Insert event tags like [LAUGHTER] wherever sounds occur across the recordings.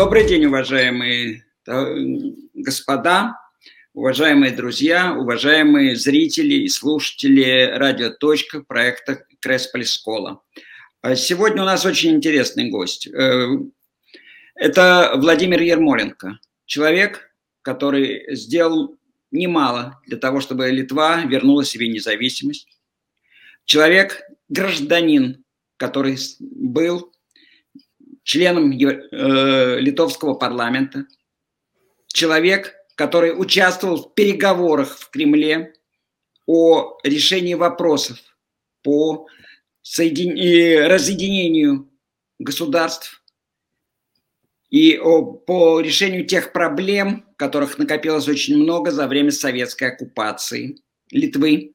Добрый день, уважаемые э, господа, уважаемые друзья, уважаемые зрители и слушатели радио «Точка» проекта Кресполис Школа. А сегодня у нас очень интересный гость. Э, это Владимир Ермоленко, человек, который сделал немало для того, чтобы Литва вернула себе независимость. Человек, гражданин, который был членом э, литовского парламента, человек, который участвовал в переговорах в Кремле о решении вопросов по соедин... разъединению государств и о, по решению тех проблем, которых накопилось очень много за время советской оккупации Литвы.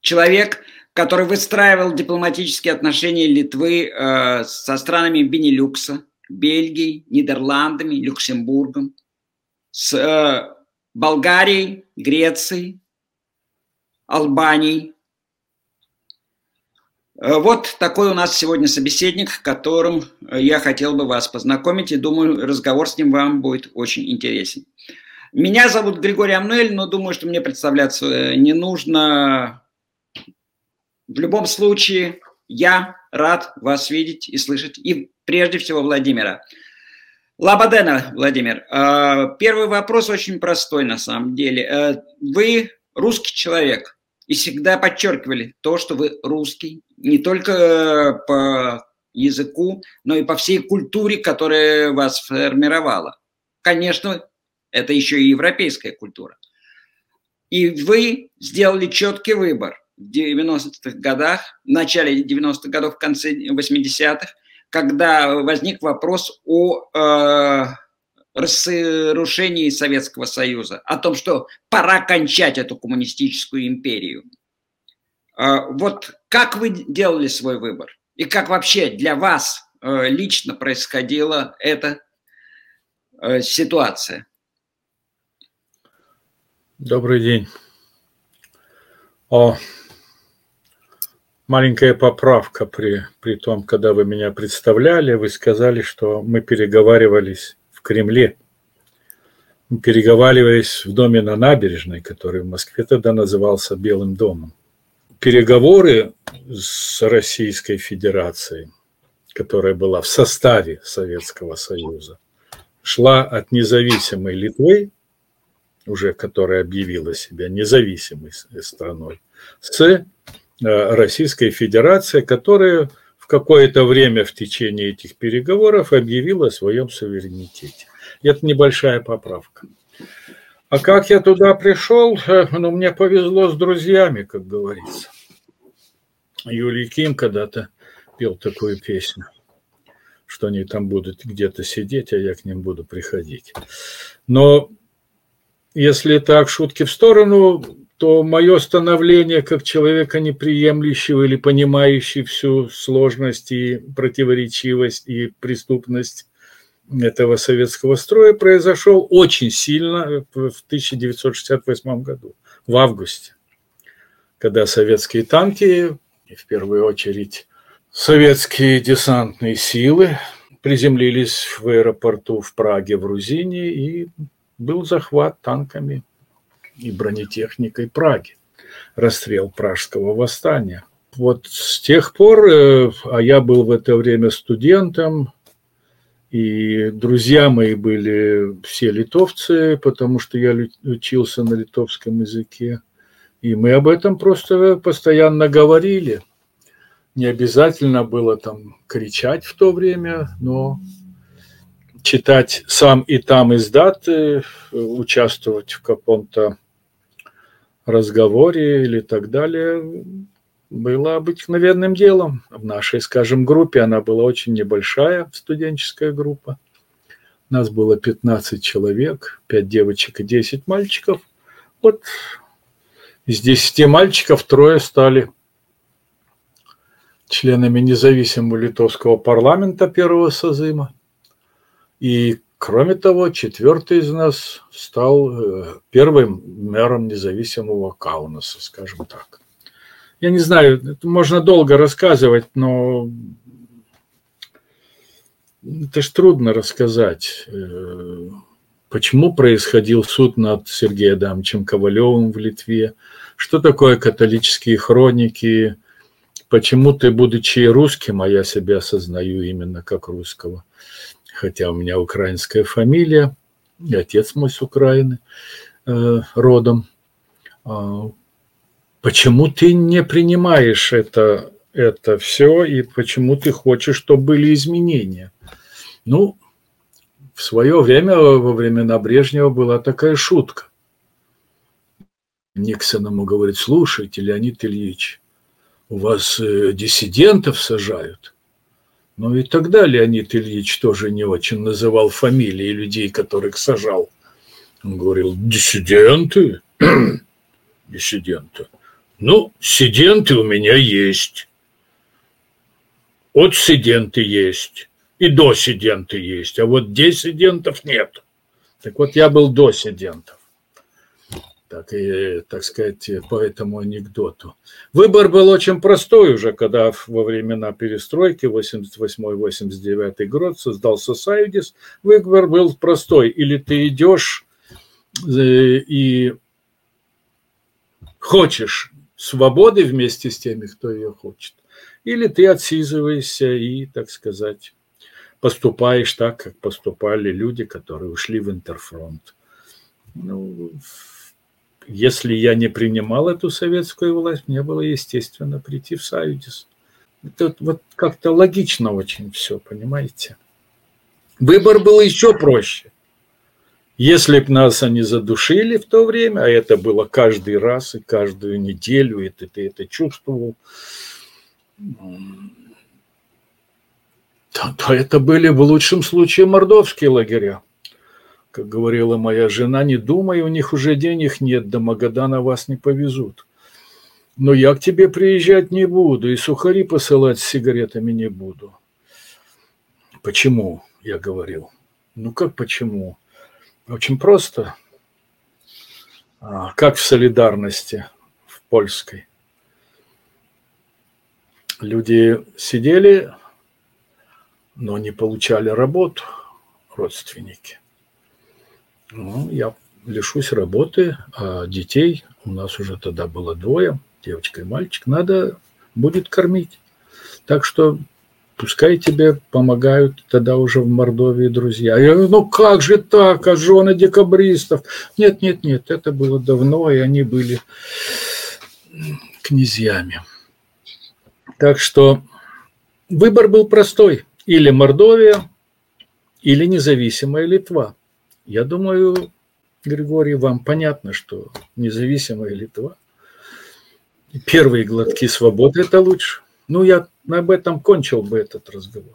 Человек, который выстраивал дипломатические отношения Литвы э, со странами Бенилюкса, Бельгией, Нидерландами, Люксембургом, с э, Болгарией, Грецией, Албанией. Э, вот такой у нас сегодня собеседник, которым я хотел бы вас познакомить, и думаю, разговор с ним вам будет очень интересен. Меня зовут Григорий Амнуэль, но думаю, что мне представляться э, не нужно. В любом случае, я рад вас видеть и слышать, и прежде всего Владимира. Лабадена, Владимир. А, первый вопрос очень простой на самом деле. Э, вы русский человек и всегда подчеркивали то, что вы русский, не только э, по языку, но и по всей культуре, которая вас формировала. Конечно, это еще и европейская культура. И вы сделали четкий выбор 90-х годах, в начале 90-х годов, в конце 80-х, когда возник вопрос о э, разрушении Советского Союза, о том, что пора кончать эту коммунистическую империю. Э, вот как вы делали свой выбор? И как вообще для вас э, лично происходила эта э, ситуация? Добрый день. О, маленькая поправка при, при том, когда вы меня представляли, вы сказали, что мы переговаривались в Кремле. Переговаривались в доме на набережной, который в Москве тогда назывался Белым домом. Переговоры с Российской Федерацией, которая была в составе Советского Союза, шла от независимой Литвы уже которая объявила себя независимой страной, с э, Российской Федерацией, которая в какое-то время в течение этих переговоров объявила о своем суверенитете. Это небольшая поправка. А как я туда пришел? Э, ну, мне повезло с друзьями, как говорится. Юлий Ким когда-то пел такую песню, что они там будут где-то сидеть, а я к ним буду приходить. Но если так, шутки в сторону, то мое становление как человека неприемлющего или понимающего всю сложность и противоречивость и преступность этого советского строя произошел очень сильно в 1968 году, в августе, когда советские танки, и в первую очередь советские десантные силы, приземлились в аэропорту в Праге, в Рузине и был захват танками и бронетехникой Праги, расстрел Пражского восстания. Вот с тех пор, э, а я был в это время студентом, и друзья мои были все литовцы, потому что я учился на литовском языке. И мы об этом просто постоянно говорили. Не обязательно было там кричать в то время, но читать сам и там издаты, участвовать в каком-то разговоре или так далее, было обыкновенным делом. В нашей, скажем, группе она была очень небольшая, студенческая группа. Нас было 15 человек, 5 девочек и 10 мальчиков. Вот из 10 мальчиков трое стали членами независимого литовского парламента первого созыва. И, кроме того, четвертый из нас стал э, первым мэром независимого Каунаса, скажем так. Я не знаю, можно долго рассказывать, но это ж трудно рассказать, э, почему происходил суд над Сергеем Адамовичем Ковалевым в Литве, что такое католические хроники, почему ты, будучи русским, а я себя осознаю именно как русского, хотя у меня украинская фамилия, и отец мой с Украины э, родом, а, почему ты не принимаешь это, это все и почему ты хочешь, чтобы были изменения? Ну, в свое время, во времена Брежнева, была такая шутка. Никсон ему говорит, слушайте, Леонид Ильич, у вас э, диссидентов сажают. Ну и тогда Леонид Ильич тоже не очень называл фамилии людей, которых сажал. Он говорил, диссиденты? [CLEARS THROAT] диссиденты. Ну, сиденты у меня есть. Отсиденты есть и досиденты есть, а вот диссидентов нет. Так вот, я был досидентов. Так, и, так сказать, по этому анекдоту. Выбор был очень простой уже, когда во времена перестройки, 88-89 год, создался Союз. Выбор был простой. Или ты идешь э, и хочешь свободы вместе с теми, кто ее хочет, или ты отсизываешься и, так сказать, поступаешь так, как поступали люди, которые ушли в Интерфронт. Ну, если я не принимал эту советскую власть, мне было естественно прийти в Союз. Это вот как-то логично очень все, понимаете? Выбор был еще проще. Если бы нас они задушили в то время, а это было каждый раз и каждую неделю, и ты, ты это чувствовал, то, то это были в лучшем случае мордовские лагеря. Как говорила моя жена, не думай, у них уже денег нет, до Магадана вас не повезут. Но я к тебе приезжать не буду, и сухари посылать с сигаретами не буду. Почему? Я говорил. Ну как почему? Очень просто. А, как в солидарности в польской. Люди сидели но не получали работу родственники. Ну, я лишусь работы, а детей у нас уже тогда было двое, девочка и мальчик, надо будет кормить. Так что пускай тебе помогают тогда уже в Мордовии друзья. Я говорю, ну как же так, а жены декабристов? Нет, нет, нет, это было давно, и они были князьями. Так что выбор был простой – или Мордовия, или независимая Литва. Я думаю, Григорий, вам понятно, что независимая Литва, первые глотки свободы – это лучше. Ну, я об этом кончил бы этот разговор.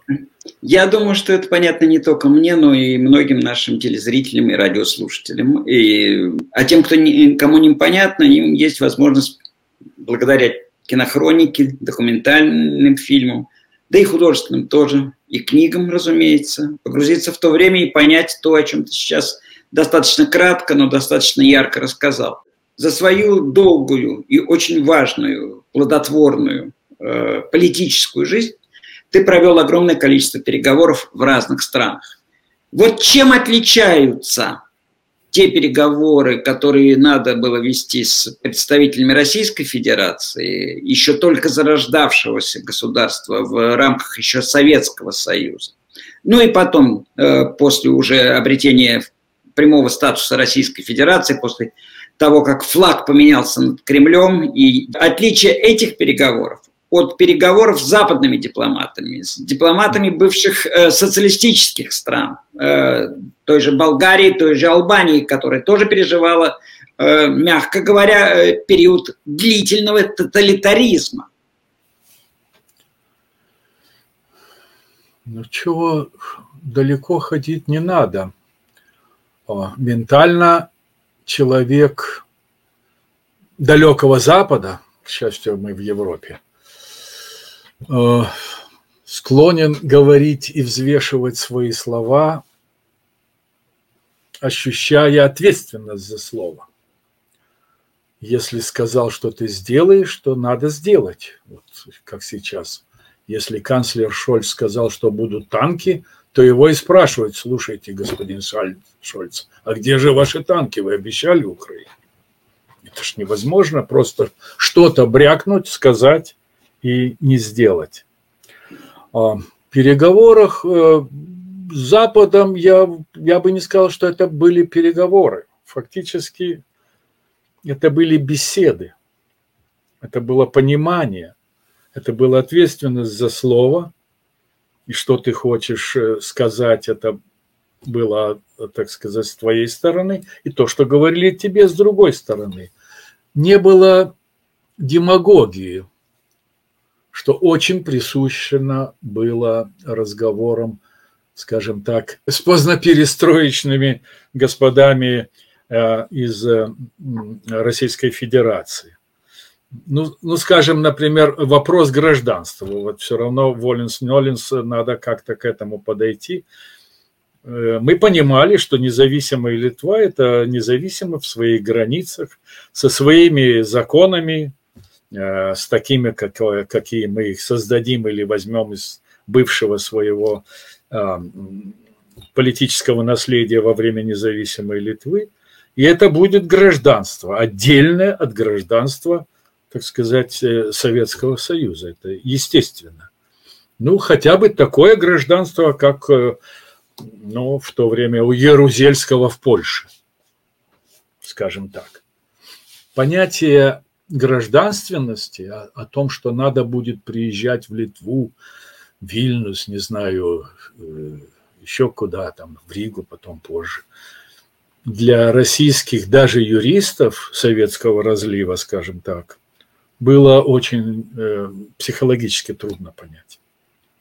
Я думаю, что это понятно не только мне, но и многим нашим телезрителям и радиослушателям. И, а тем, кто не, кому не понятно, им есть возможность благодаря кинохронике, документальным фильмам, да и художественным тоже, и книгам, разумеется, погрузиться в то время и понять то, о чем ты сейчас достаточно кратко, но достаточно ярко рассказал. За свою долгую и очень важную, плодотворную э, политическую жизнь ты провел огромное количество переговоров в разных странах. Вот чем отличаются те переговоры, которые надо было вести с представителями Российской Федерации, еще только зарождавшегося государства в рамках еще Советского Союза. Ну и потом, э, после уже обретения прямого статуса Российской Федерации, после того, как флаг поменялся над Кремлем, и отличие этих переговоров от переговоров с западными дипломатами, с дипломатами бывших э, социалистических стран, э, той же Болгарии, той же Албании, которая тоже переживала, э, мягко говоря, э, период длительного тоталитаризма. Ну чего далеко ходить не надо. О, ментально человек далекого Запада, к счастью, мы в Европе, Э, склонен говорить и взвешивать свои слова, ощущая ответственность за слово. Если сказал, что ты сделаешь, то надо сделать, вот как сейчас. Если канцлер Шольц сказал, что будут танки, то его и спрашивают, слушайте, господин Шольц, а где же ваши танки? Вы обещали Украине? Это ж невозможно просто что-то брякнуть, сказать и не сделать. А в переговорах э, с Западом я, я бы не сказал, что это были переговоры. Фактически это были беседы, это было понимание, это была ответственность за слово, и что ты хочешь э, сказать, это было, так сказать, с твоей стороны, и то, что говорили тебе с другой стороны. Не было демагогии, что очень присущено было разговором, скажем так, с поздноперестроечными господами э, из э, Российской Федерации. Ну, ну, скажем, например, вопрос гражданства. Вот все равно Воленс-Нолинс надо как-то к этому подойти. Э, мы понимали, что независимая Литва – это независимо в своих границах, со своими законами, с такими, какие мы их создадим или возьмем из бывшего своего а, политического наследия во время независимой Литвы. И это будет гражданство, отдельное от гражданства, так сказать, э, Советского Союза. Это естественно. Ну, хотя бы такое гражданство, как ну, в то время у Ярузельского в Польше, скажем так. Понятие гражданственности, о, о том, что надо будет приезжать в Литву, Вильнюс, не знаю, э, еще куда там, в Ригу потом позже. Для российских даже юристов советского разлива, скажем так, было очень э, психологически трудно понять.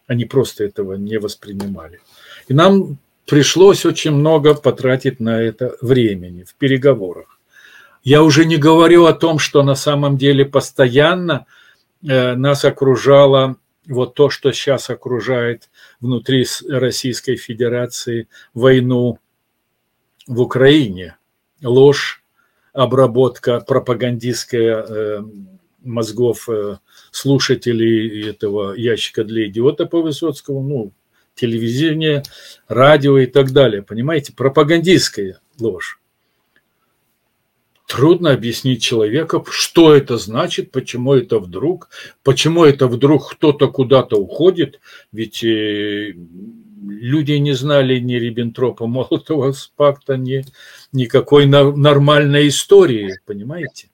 Они просто этого не воспринимали. И нам пришлось очень много потратить на это времени в переговорах. Я уже не говорю о том, что на самом деле постоянно э, нас окружало вот то, что сейчас окружает внутри Российской Федерации войну в Украине. Ложь, обработка пропагандистская э, мозгов э, слушателей этого ящика для идиота по Высоцкому, ну, телевидение, радио и так далее. Понимаете, пропагандистская ложь. Трудно объяснить человеку, что это значит, почему это вдруг, почему это вдруг кто-то куда-то уходит, ведь э, люди не знали ни Риббентропа [LAUGHS] Молотова с пакта, ни никакой нормальной истории, понимаете?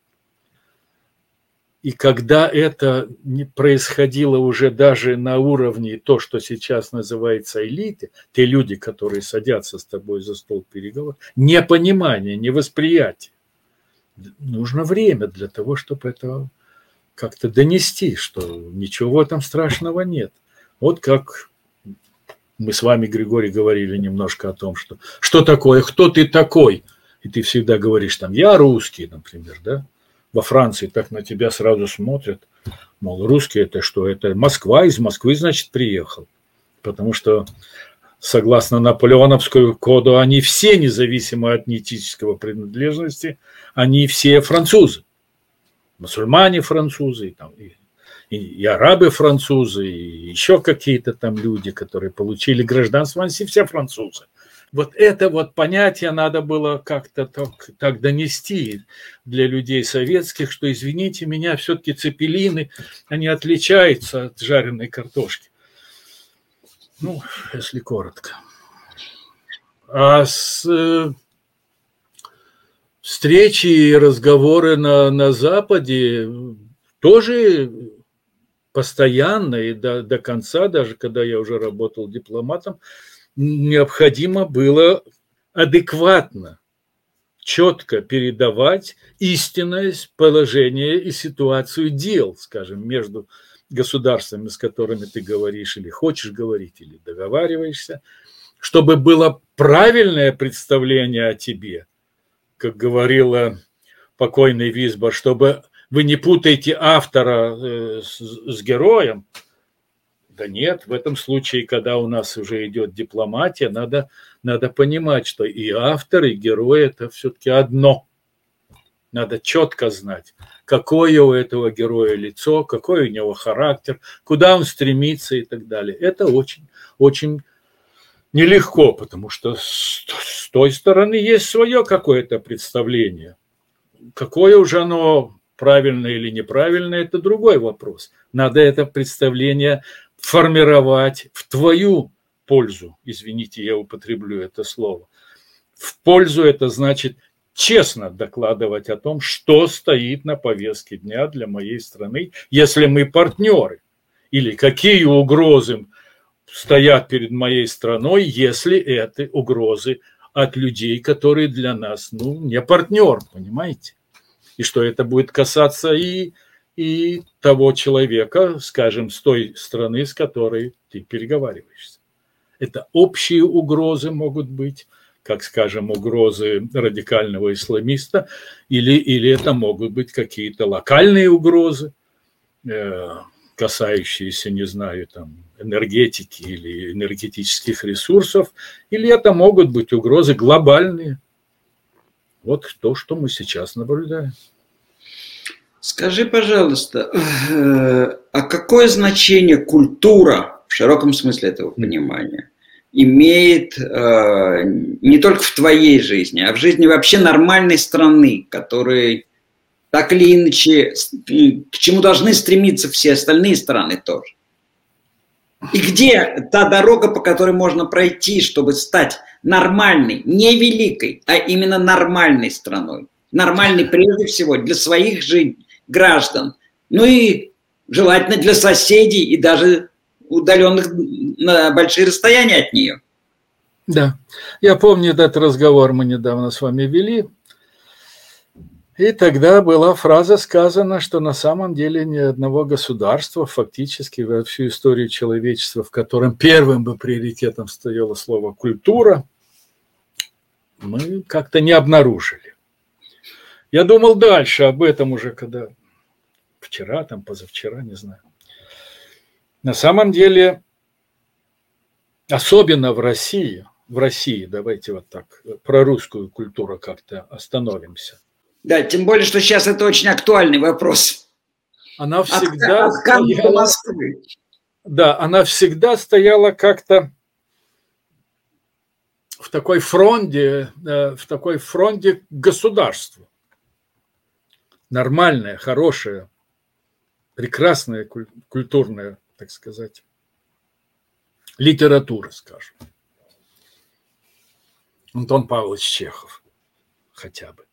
И когда это происходило уже даже на уровне то, что сейчас называется элиты, те люди, которые садятся с тобой за стол переговоров, непонимание, невосприятие. Нужно время для того, чтобы это как-то донести, что ничего там страшного нет. Вот как мы с вами, Григорий, говорили немножко о том, что что такое, кто ты такой, и ты всегда говоришь там, я русский, например, да, во Франции так на тебя сразу смотрят, мол, русские это что? Это Москва, из Москвы, значит, приехал. Потому что согласно Наполеоновскому коду, они все, независимо от этнического принадлежности, они все французы. Мусульмане французы, там, и, и, и арабы французы, и еще какие-то там люди, которые получили гражданство, они все французы вот это вот понятие надо было как-то так, так донести для людей советских, что, извините меня, все-таки цепелины, они отличаются от жареной картошки. Ну, если коротко. А с э, встречи и разговоры на, на Западе тоже постоянно и до, до конца, даже когда я уже работал дипломатом, необходимо было адекватно, четко передавать истинное положение и ситуацию дел, скажем, между государствами, с которыми ты говоришь или хочешь говорить, или договариваешься, чтобы было правильное представление о тебе, как говорила покойный Висбор, чтобы вы не путаете автора э, с, с героем, да нет, в этом случае, когда у нас уже идет дипломатия, надо, надо понимать, что и автор, и герой – это все-таки одно. Надо четко знать, какое у этого героя лицо, какой у него характер, куда он стремится и так далее. Это очень, очень нелегко, потому что с той стороны есть свое какое-то представление. Какое уже оно правильное или неправильное, это другой вопрос. Надо это представление формировать в твою пользу. Извините, я употреблю это слово. В пользу это значит честно докладывать о том, что стоит на повестке дня для моей страны, если мы партнеры, или какие угрозы стоят перед моей страной, если это угрозы от людей, которые для нас ну, не партнер, понимаете? И что это будет касаться и, и того человека, скажем, с той страны, с которой ты переговариваешься. Это общие угрозы могут быть, как, скажем, угрозы радикального исламиста, или, или это могут быть какие-то локальные угрозы, э, касающиеся, не знаю, там, энергетики или энергетических ресурсов, или это могут быть угрозы глобальные. Вот то, что мы сейчас наблюдаем. Скажи, пожалуйста, э, а какое значение культура в широком смысле этого понимания имеет э, не только в твоей жизни, а в жизни вообще нормальной страны, которой так или иначе, к чему должны стремиться все остальные страны тоже. И где та дорога, по которой можно пройти, чтобы стать нормальной, не великой, а именно нормальной страной? Нормальной прежде всего для своих же граждан. Ну и желательно для соседей и даже удаленных на большие расстояния от нее. Да, я помню этот разговор мы недавно с вами вели. И тогда была фраза сказана, что на самом деле ни одного государства фактически во всю историю человечества, в котором первым бы приоритетом стояло слово «культура», мы как-то не обнаружили. Я думал дальше об этом уже, когда вчера, там, позавчера, не знаю. На самом деле, особенно в России, в России, давайте вот так, про русскую культуру как-то остановимся. Да, тем более, что сейчас это очень актуальный вопрос. Она всегда от, от стояла, Москвы. Да, она всегда стояла как-то в такой фронте, э, в такой фронте к государству. Нормальная, хорошая, прекрасная культурная, так сказать, литература, скажем. Антон Павлович Чехов хотя бы.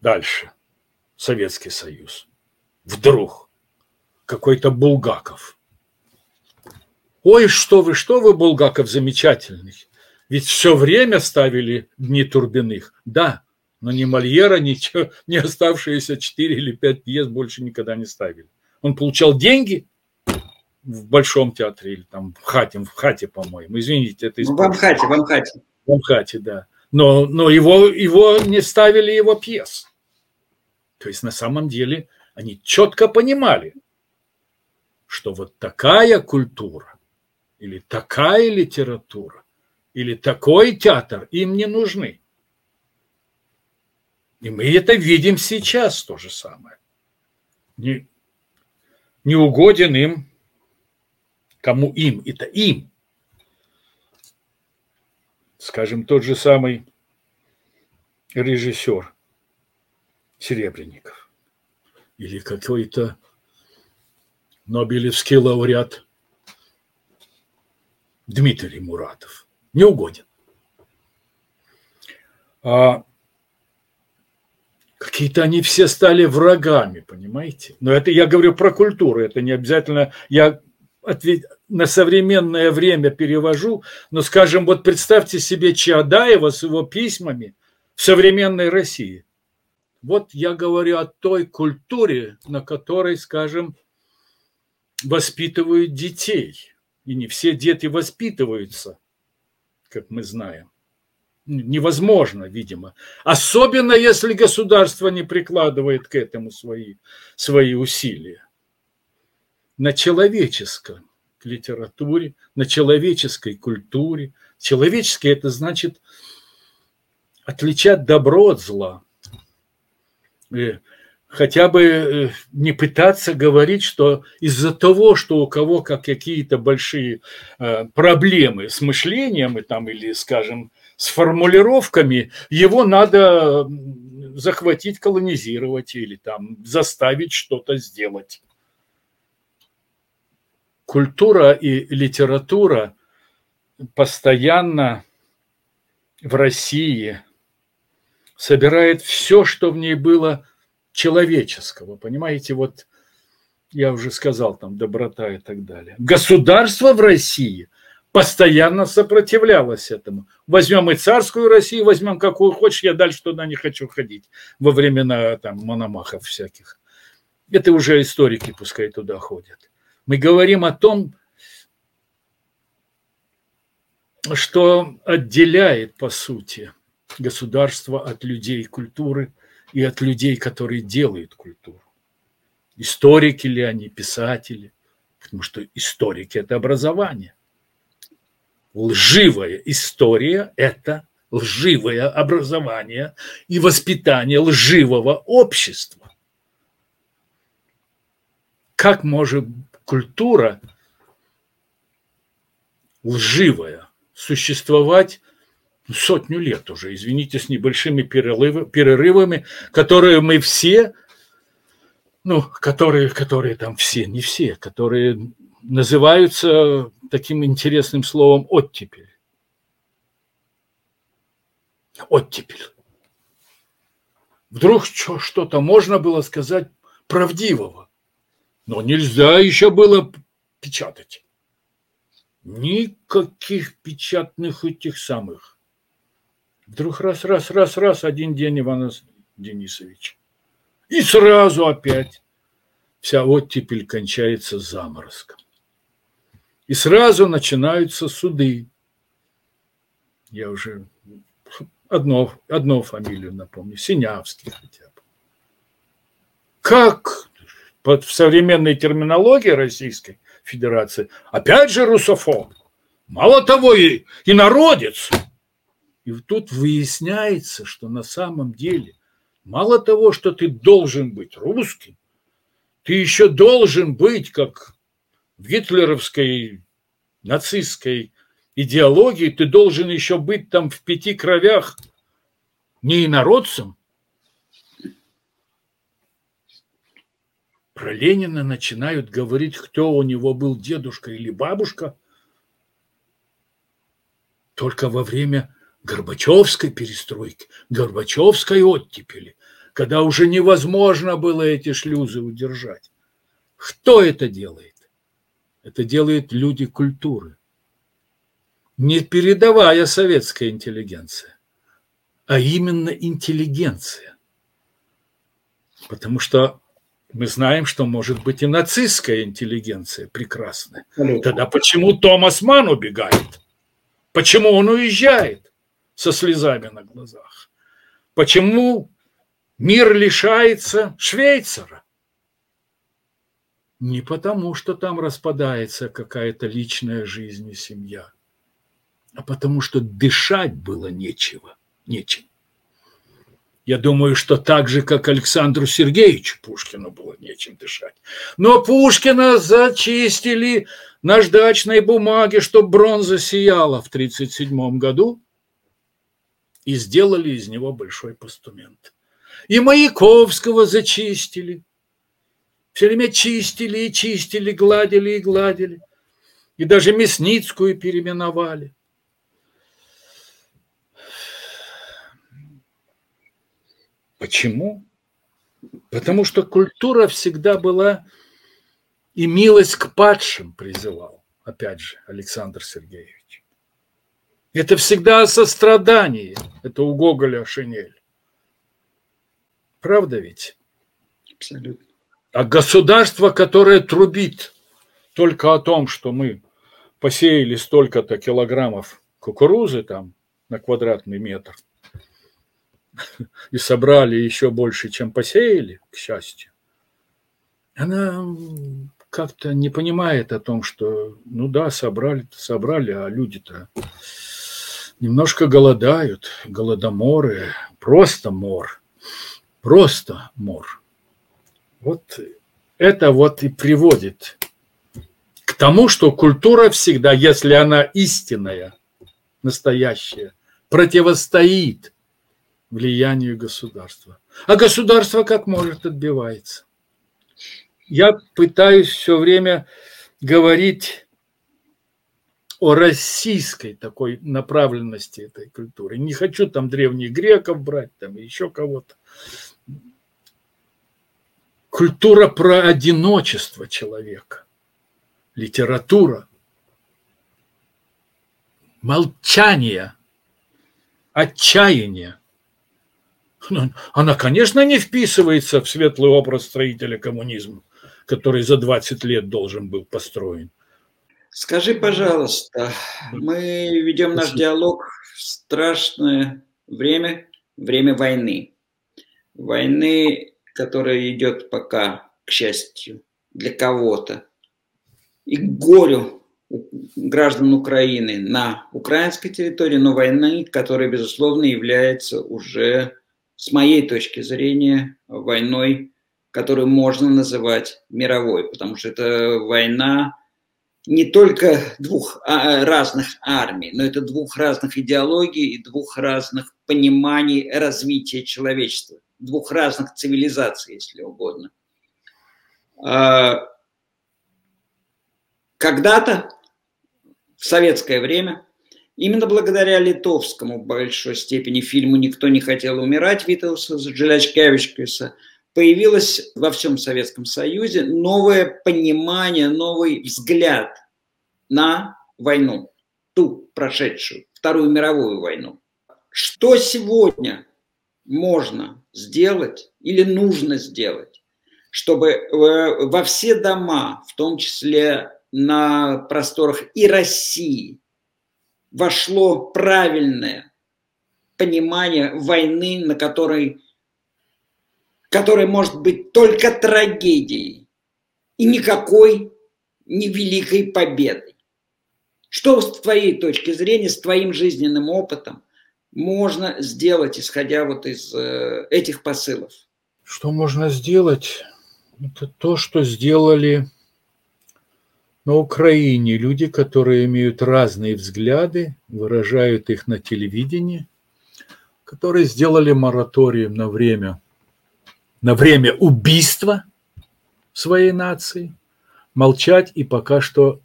Дальше. Советский Союз. Вдруг какой-то Булгаков. Ой, что вы, что вы, Булгаков замечательный. Ведь все время ставили Дни Турбиных. Да, но ни Мольера, ни оставшиеся 4 или 5 пьес больше никогда не ставили. Он получал деньги в Большом театре или там в Хате, в Хате, по-моему. Извините, это В Амхате, в Амхате. В Амхате, да. Но, но его, его не ставили его пьес. То есть на самом деле они четко понимали, что вот такая культура или такая литература или такой театр им не нужны. И мы это видим сейчас то же самое. Не, не угоден им, кому им, это им. Скажем, тот же самый режиссер Серебренников или какой-то Нобелевский лауреат Дмитрий Муратов. Не угоден. А какие-то они все стали врагами, понимаете? Но это я говорю про культуру, это не обязательно, я на современное время перевожу, но, скажем, вот представьте себе Чаадаева с его письмами в современной России – вот я говорю о той культуре, на которой, скажем, воспитывают детей. И не все дети воспитываются, как мы знаем. Невозможно, видимо. Особенно, если государство не прикладывает к этому свои, свои усилия. На человеческой литературе, на человеческой культуре. Человеческое – это значит отличать добро от зла – хотя бы не пытаться говорить, что из-за того, что у кого как какие-то большие проблемы с мышлением и там, или, скажем, с формулировками, его надо захватить, колонизировать или там заставить что-то сделать. Культура и литература постоянно в России собирает все, что в ней было человеческого. Понимаете, вот я уже сказал, там доброта и так далее. Государство в России постоянно сопротивлялось этому. Возьмем и царскую Россию, возьмем какую хочешь, я дальше туда не хочу ходить во времена там мономахов всяких. Это уже историки пускай туда ходят. Мы говорим о том, что отделяет, по сути, государство от людей культуры и от людей, которые делают культуру. Историки ли они, писатели, потому что историки – это образование – лживая история – это лживое образование и воспитание лживого общества. Как может культура лживая существовать сотню лет уже, извините, с небольшими перерывами, которые мы все, ну, которые, которые там все, не все, которые называются таким интересным словом оттепель. Оттепель. Вдруг что-то можно было сказать правдивого, но нельзя еще было печатать. Никаких печатных этих самых. Вдруг раз, раз, раз, раз, один день Иван Денисович. И сразу опять вся оттепель кончается заморозком. И сразу начинаются суды. Я уже одно, одну фамилию напомню, Синявский хотя бы. Как в современной терминологии Российской Федерации, опять же русофоб, мало того и, и народец. И тут выясняется, что на самом деле мало того, что ты должен быть русским, ты еще должен быть, как в гитлеровской нацистской идеологии ты должен еще быть там в пяти кровях не инородцем. Про Ленина начинают говорить, кто у него был дедушка или бабушка, только во время Горбачевской перестройки, Горбачевской оттепели, когда уже невозможно было эти шлюзы удержать. Кто это делает? Это делают люди культуры. Не передовая советская интеллигенция, а именно интеллигенция. Потому что мы знаем, что может быть и нацистская интеллигенция прекрасная. Тогда почему Томас Ман убегает? Почему он уезжает со слезами на глазах? Почему мир лишается Швейцара? Не потому, что там распадается какая-то личная жизнь и семья, а потому что дышать было нечего, нечем. Я думаю, что так же, как Александру Сергеевичу Пушкину было нечем дышать. Но Пушкина зачистили наждачной бумаге, чтобы бронза сияла в 1937 году, и сделали из него большой постумент. И Маяковского зачистили – все время чистили и чистили, гладили и гладили. И даже Мясницкую переименовали. Почему? Потому что культура всегда была и милость к падшим призывал, опять же, Александр Сергеевич. Это всегда сострадание, это у Гоголя шинель. Правда ведь? Абсолютно. А государство, которое трубит только о том, что мы посеяли столько-то килограммов кукурузы там на квадратный метр [LAUGHS] и собрали еще больше, чем посеяли, к счастью, она как-то не понимает о том, что, ну да, собрали собрали, а люди-то немножко голодают, голодоморы, просто мор – просто мор. Вот это вот и приводит к тому, что культура всегда, если она истинная, настоящая, противостоит влиянию государства. А государство как может отбивается. Я пытаюсь все время говорить о российской такой направленности этой культуры. Не хочу там древних греков брать, там еще кого-то. Культура про одиночество человека, литература, молчание, отчаяние. Она, конечно, не вписывается в светлый образ строителя коммунизма, который за 20 лет должен был построен. Скажи, пожалуйста, мы ведем наш диалог в страшное время, время войны. Войны которая идет пока, к счастью, для кого-то, и к горю граждан Украины на украинской территории, но войны, которая, безусловно, является уже, с моей точки зрения, войной, которую можно называть мировой, потому что это война не только двух а, разных армий, но это двух разных идеологий и двух разных пониманий развития человечества двух разных цивилизаций, если угодно. А, когда-то, в советское время, именно благодаря литовскому в большой степени фильму «Никто не хотел умирать» Витауса Джилячкевичкиса появилось во всем Советском Союзе новое понимание, новый взгляд на войну, ту прошедшую, Вторую мировую войну. Что сегодня можно сделать или нужно сделать, чтобы э, во все дома, в том числе на просторах и России, вошло правильное понимание войны, на которой, которая может быть только трагедией и никакой не великой победой. Что с твоей точки зрения, с твоим жизненным опытом можно сделать, исходя вот из э, этих посылов? Что можно сделать? Это то, что сделали на Украине люди, которые имеют разные взгляды, выражают их на телевидении, которые сделали мораторием на время, на время убийства своей нации, молчать и пока что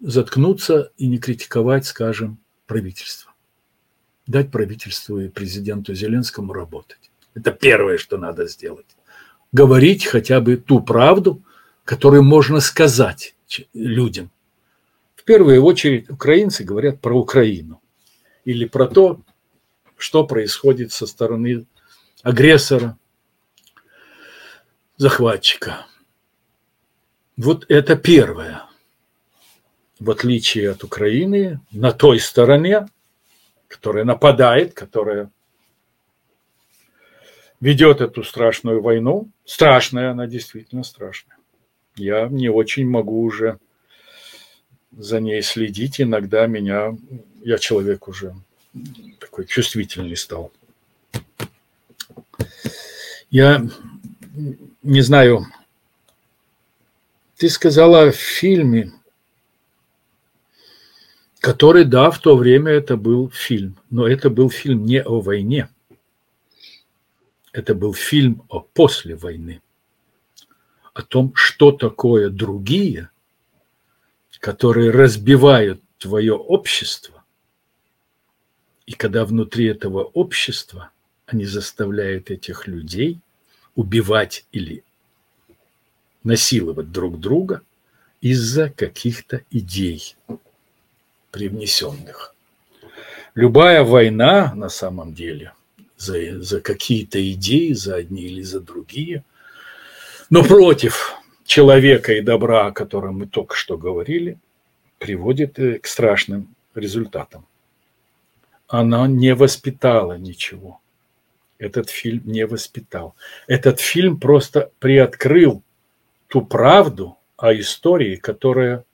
заткнуться и не критиковать, скажем, правительство дать правительству и президенту Зеленскому работать. Это первое, что надо сделать. Говорить хотя бы ту правду, которую можно сказать людям. В первую очередь украинцы говорят про Украину или про то, что происходит со стороны агрессора, захватчика. Вот это первое. В отличие от Украины, на той стороне которая нападает, которая ведет эту страшную войну. Страшная, она действительно страшная. Я не очень могу уже за ней следить. Иногда меня, я человек уже такой чувствительный стал. Я не знаю, ты сказала в фильме, который, да, в то время это был фильм, но это был фильм не о войне, это был фильм о после войны, о том, что такое другие, которые разбивают твое общество, и когда внутри этого общества они заставляют этих людей убивать или насиловать друг друга из-за каких-то идей привнесенных. Любая война на самом деле за, за какие-то идеи, за одни или за другие, но против человека и добра, о котором мы только что говорили, приводит э, к страшным результатам. Она не воспитала ничего. Этот фильм не воспитал. Этот фильм просто приоткрыл ту правду о истории, которая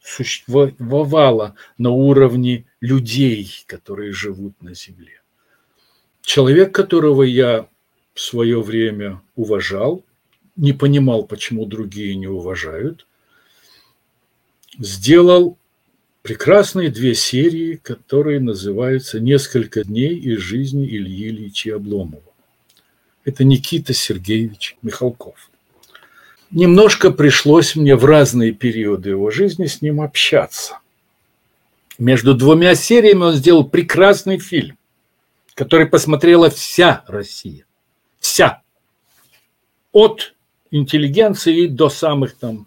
существовала на уровне людей, которые живут на Земле. Человек, которого я в свое время уважал, не понимал, почему другие не уважают, сделал прекрасные две серии, которые называются «Несколько дней из жизни Ильи Ильича Обломова». Это Никита Сергеевич Михалков. Немножко пришлось мне в разные периоды его жизни с ним общаться. Между двумя сериями он сделал прекрасный фильм, который посмотрела вся Россия. Вся. От интеллигенции до самых там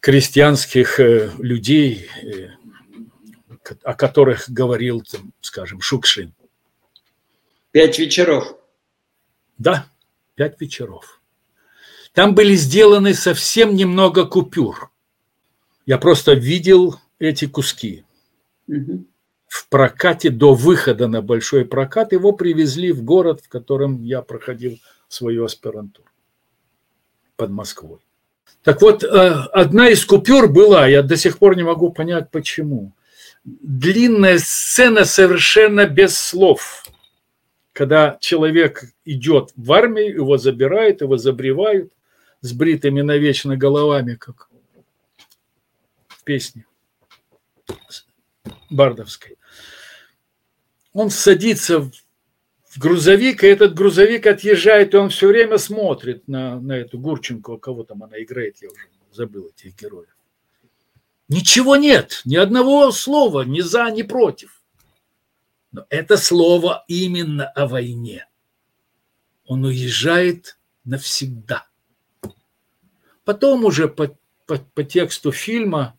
крестьянских э, людей, э, о которых говорил, там, скажем, Шукшин. Пять вечеров. Да, пять вечеров. Там были сделаны совсем немного купюр. Я просто видел эти куски. Угу. В прокате до выхода на большой прокат его привезли в город, в котором я проходил свою аспирантуру под Москвой. Так вот, э, одна из купюр была, я до сих пор не могу понять, почему. Длинная сцена совершенно без слов. Когда человек идет в армию, его забирают, его забревают с бритыми навечно головами, как в песне бардовской. Он садится в грузовик, и этот грузовик отъезжает, и он все время смотрит на, на эту Гурченко, кого там она играет, я уже забыл этих героев. Ничего нет, ни одного слова, ни за, ни против. Но это слово именно о войне. Он уезжает навсегда. Потом уже по, по, по тексту фильма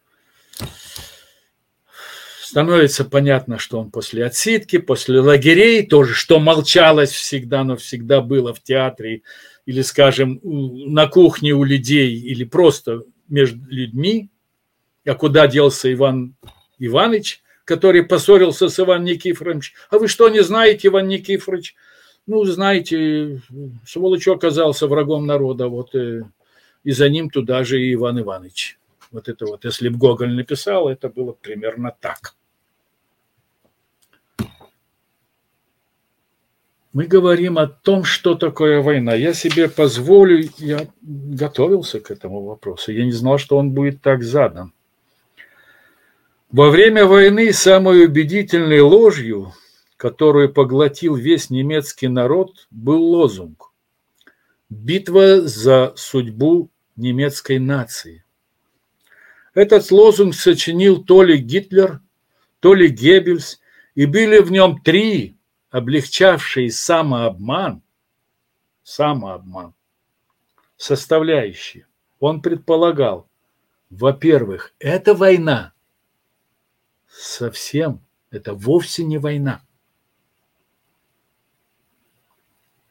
становится понятно, что он после отсидки, после лагерей, тоже, что молчалось всегда, но всегда было в театре, или, скажем, на кухне у людей, или просто между людьми. А куда делся Иван Иванович, который поссорился с Иваном Никифоровичем? А вы что, не знаете, Иван Никифорович? Ну, знаете, сволочь оказался врагом народа, вот э, и за ним туда же и Иван Иванович. Вот это вот, если бы Гоголь написал, это было примерно так. Мы говорим о том, что такое война. Я себе позволю, я готовился к этому вопросу. Я не знал, что он будет так задан. Во время войны самой убедительной ложью, которую поглотил весь немецкий народ, был лозунг «Битва за судьбу немецкой нации». Этот лозунг сочинил то ли Гитлер, то ли Геббельс, и были в нем три облегчавшие самообман, самообман, составляющие. Он предполагал, во-первых, это война. Совсем это вовсе не война.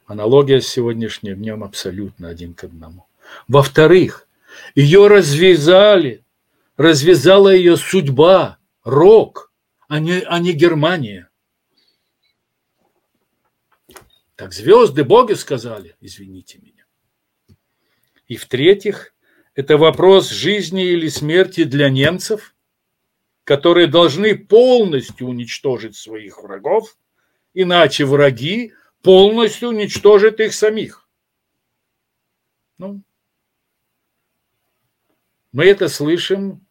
Аналогия с сегодняшним днем абсолютно один к одному. Во-вторых, ее развязали, развязала ее судьба, рок, а не, а не Германия. Так звезды боги сказали, извините меня. И в-третьих, это вопрос жизни или смерти для немцев, которые должны полностью уничтожить своих врагов, иначе враги полностью уничтожат их самих. Ну, мы это слышим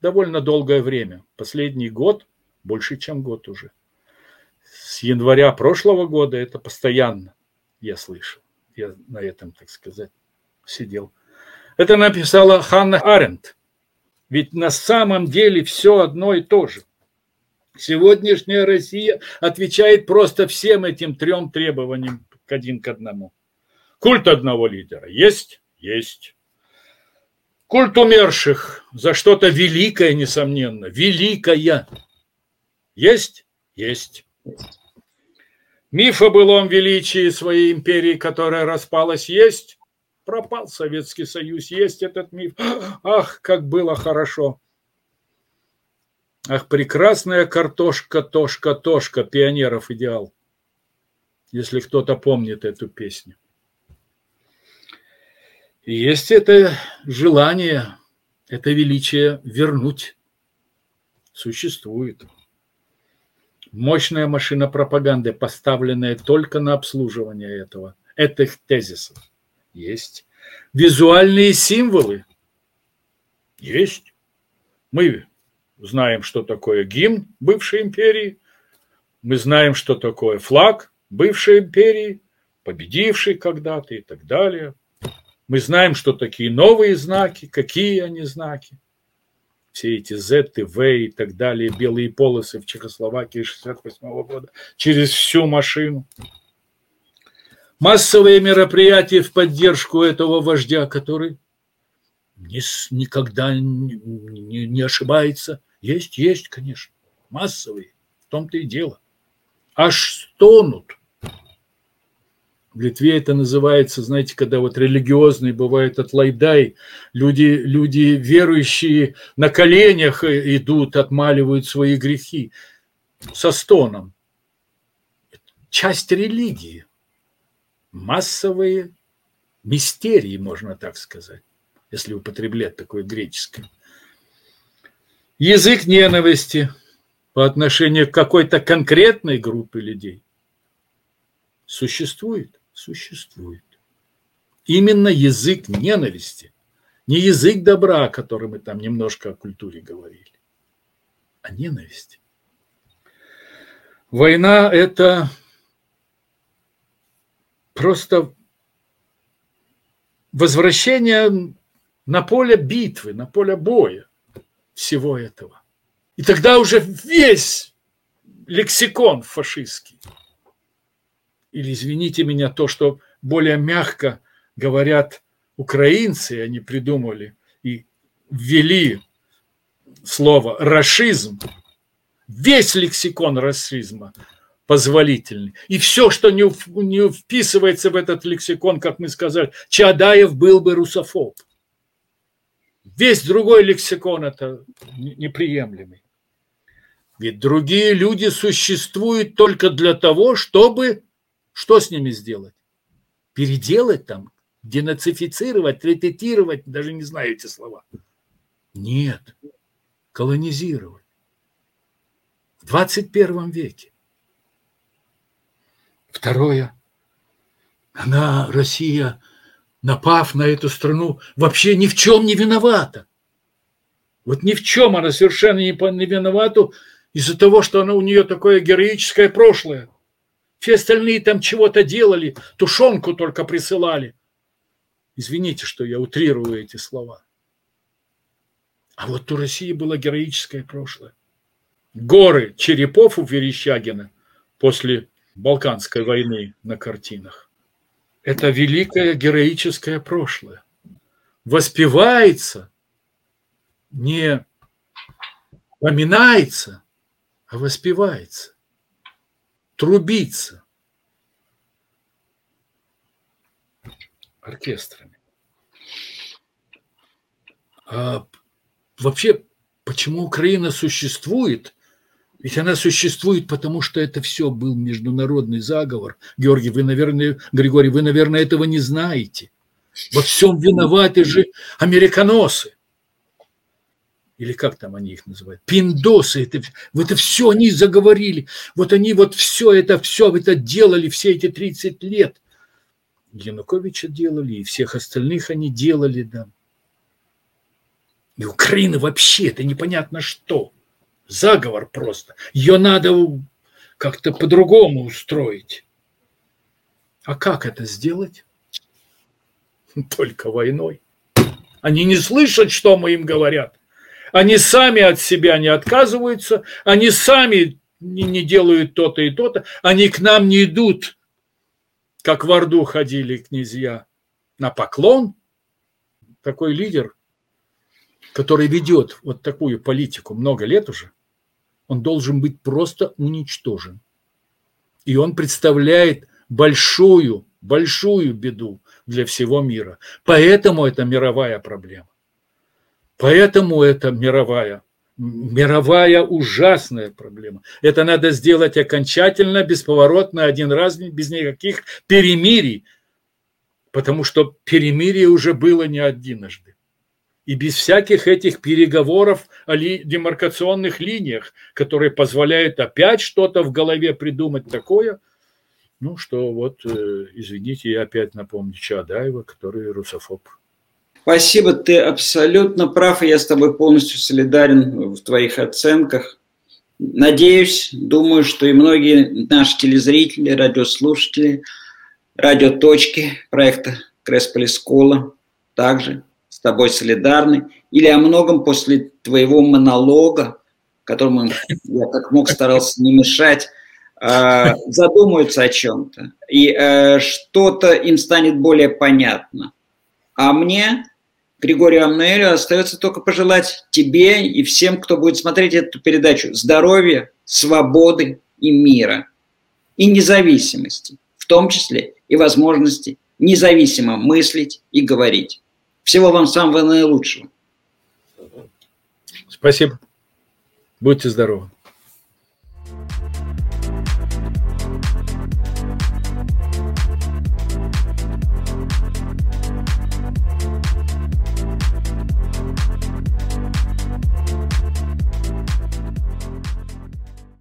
довольно долгое время. Последний год, больше, чем год уже с января прошлого года это постоянно я слышал. Я на этом, так сказать, сидел. Это написала Ханна Аренд. Ведь на самом деле все одно и то же. Сегодняшняя Россия отвечает просто всем этим трем требованиям к один к одному. Культ одного лидера есть? Есть. Культ умерших за что-то великое, несомненно, великое. Есть? Есть. Миф о былом величии своей империи, которая распалась, есть? Пропал Советский Союз, есть этот миф. [GASPS] Ах, как было хорошо. Ах, прекрасная картошка, тошка, тошка, пионеров идеал. Если кто-то помнит эту песню. И есть это желание, это величие вернуть. Существует. Мощная машина пропаганды, поставленная только на обслуживание этого, этих тезисов. Есть. Визуальные символы. Есть. Мы знаем, что такое гимн бывшей империи, мы знаем, что такое флаг бывшей империи, победивший когда-то и так далее. Мы знаем, что такие новые знаки, какие они знаки. Все эти Z, В и так далее, белые полосы в Чехословакии 68 года через всю машину. Массовые мероприятия в поддержку этого вождя, который не, никогда не, не, не ошибается. Есть, есть, конечно, массовые, в том-то и дело. Аж стонут в Литве это называется, знаете, когда вот религиозный бывает от лайдай, люди, люди верующие на коленях идут, отмаливают свои грехи со стоном. Часть религии, массовые мистерии, можно так сказать, если употреблять такое греческое. Язык ненависти по отношению к какой-то конкретной группе людей существует существует. Именно язык ненависти, не язык добра, о котором мы там немножко о культуре говорили, а ненависть. Война – это просто возвращение на поле битвы, на поле боя всего этого. И тогда уже весь лексикон фашистский – или, извините меня, то, что более мягко говорят украинцы, они придумали и ввели слово «расизм», весь лексикон расизма позволительный. И все, что не, не вписывается в этот лексикон, как мы сказали, Чадаев был бы русофоб. Весь другой лексикон это неприемлемый. Ведь другие люди существуют только для того, чтобы что с ними сделать? Переделать там, денацифицировать, рететировать, даже не знаю эти слова. Нет, колонизировать. В 21 веке. Второе. Она, Россия, напав на эту страну, вообще ни в чем не виновата. Вот ни в чем она совершенно не виновата из-за того, что она, у нее такое героическое прошлое. Все остальные там чего-то делали, тушенку только присылали. Извините, что я утрирую эти слова. А вот у России было героическое прошлое. Горы черепов у Верещагина после Балканской войны на картинах. Это великое героическое прошлое. Воспевается, не поминается, а воспевается трубиться оркестрами. А вообще, почему Украина существует? Ведь она существует, потому что это все был международный заговор. Георгий, вы, наверное, Григорий, вы, наверное, этого не знаете. Во всем виноваты же американосы или как там они их называют, пиндосы, это, это все они заговорили, вот они вот все это, все это делали все эти 30 лет. Януковича делали, и всех остальных они делали, да. И Украина вообще, это непонятно что. Заговор просто. Ее надо как-то по-другому устроить. А как это сделать? Только войной. Они не слышат, что мы им говорят. Они сами от себя не отказываются, они сами не, делают то-то и то-то, они к нам не идут, как в Орду ходили князья, на поклон. Такой лидер, который ведет вот такую политику много лет уже, он должен быть просто уничтожен. И он представляет большую, большую беду для всего мира. Поэтому это мировая проблема. Поэтому это мировая, мировая ужасная проблема. Это надо сделать окончательно, бесповоротно, один раз, без никаких перемирий. Потому что перемирие уже было не одиножды. и без всяких этих переговоров о ли, демаркационных линиях, которые позволяют опять что-то в голове придумать такое, ну, что вот, э, извините, я опять напомню Чадаева, который русофоб. Спасибо, ты абсолютно прав, и я с тобой полностью солидарен в твоих оценках. Надеюсь, думаю, что и многие наши телезрители, радиослушатели, радиоточки проекта Кресполи Скола также с тобой солидарны, или о многом после твоего монолога, которому я как мог старался не мешать, а, задумаются о чем-то, и э, что-то им станет более понятно. А мне, Григорию Амнуэлю, остается только пожелать тебе и всем, кто будет смотреть эту передачу, здоровья, свободы и мира, и независимости, в том числе и возможности независимо мыслить и говорить. Всего вам самого наилучшего. Спасибо. Будьте здоровы.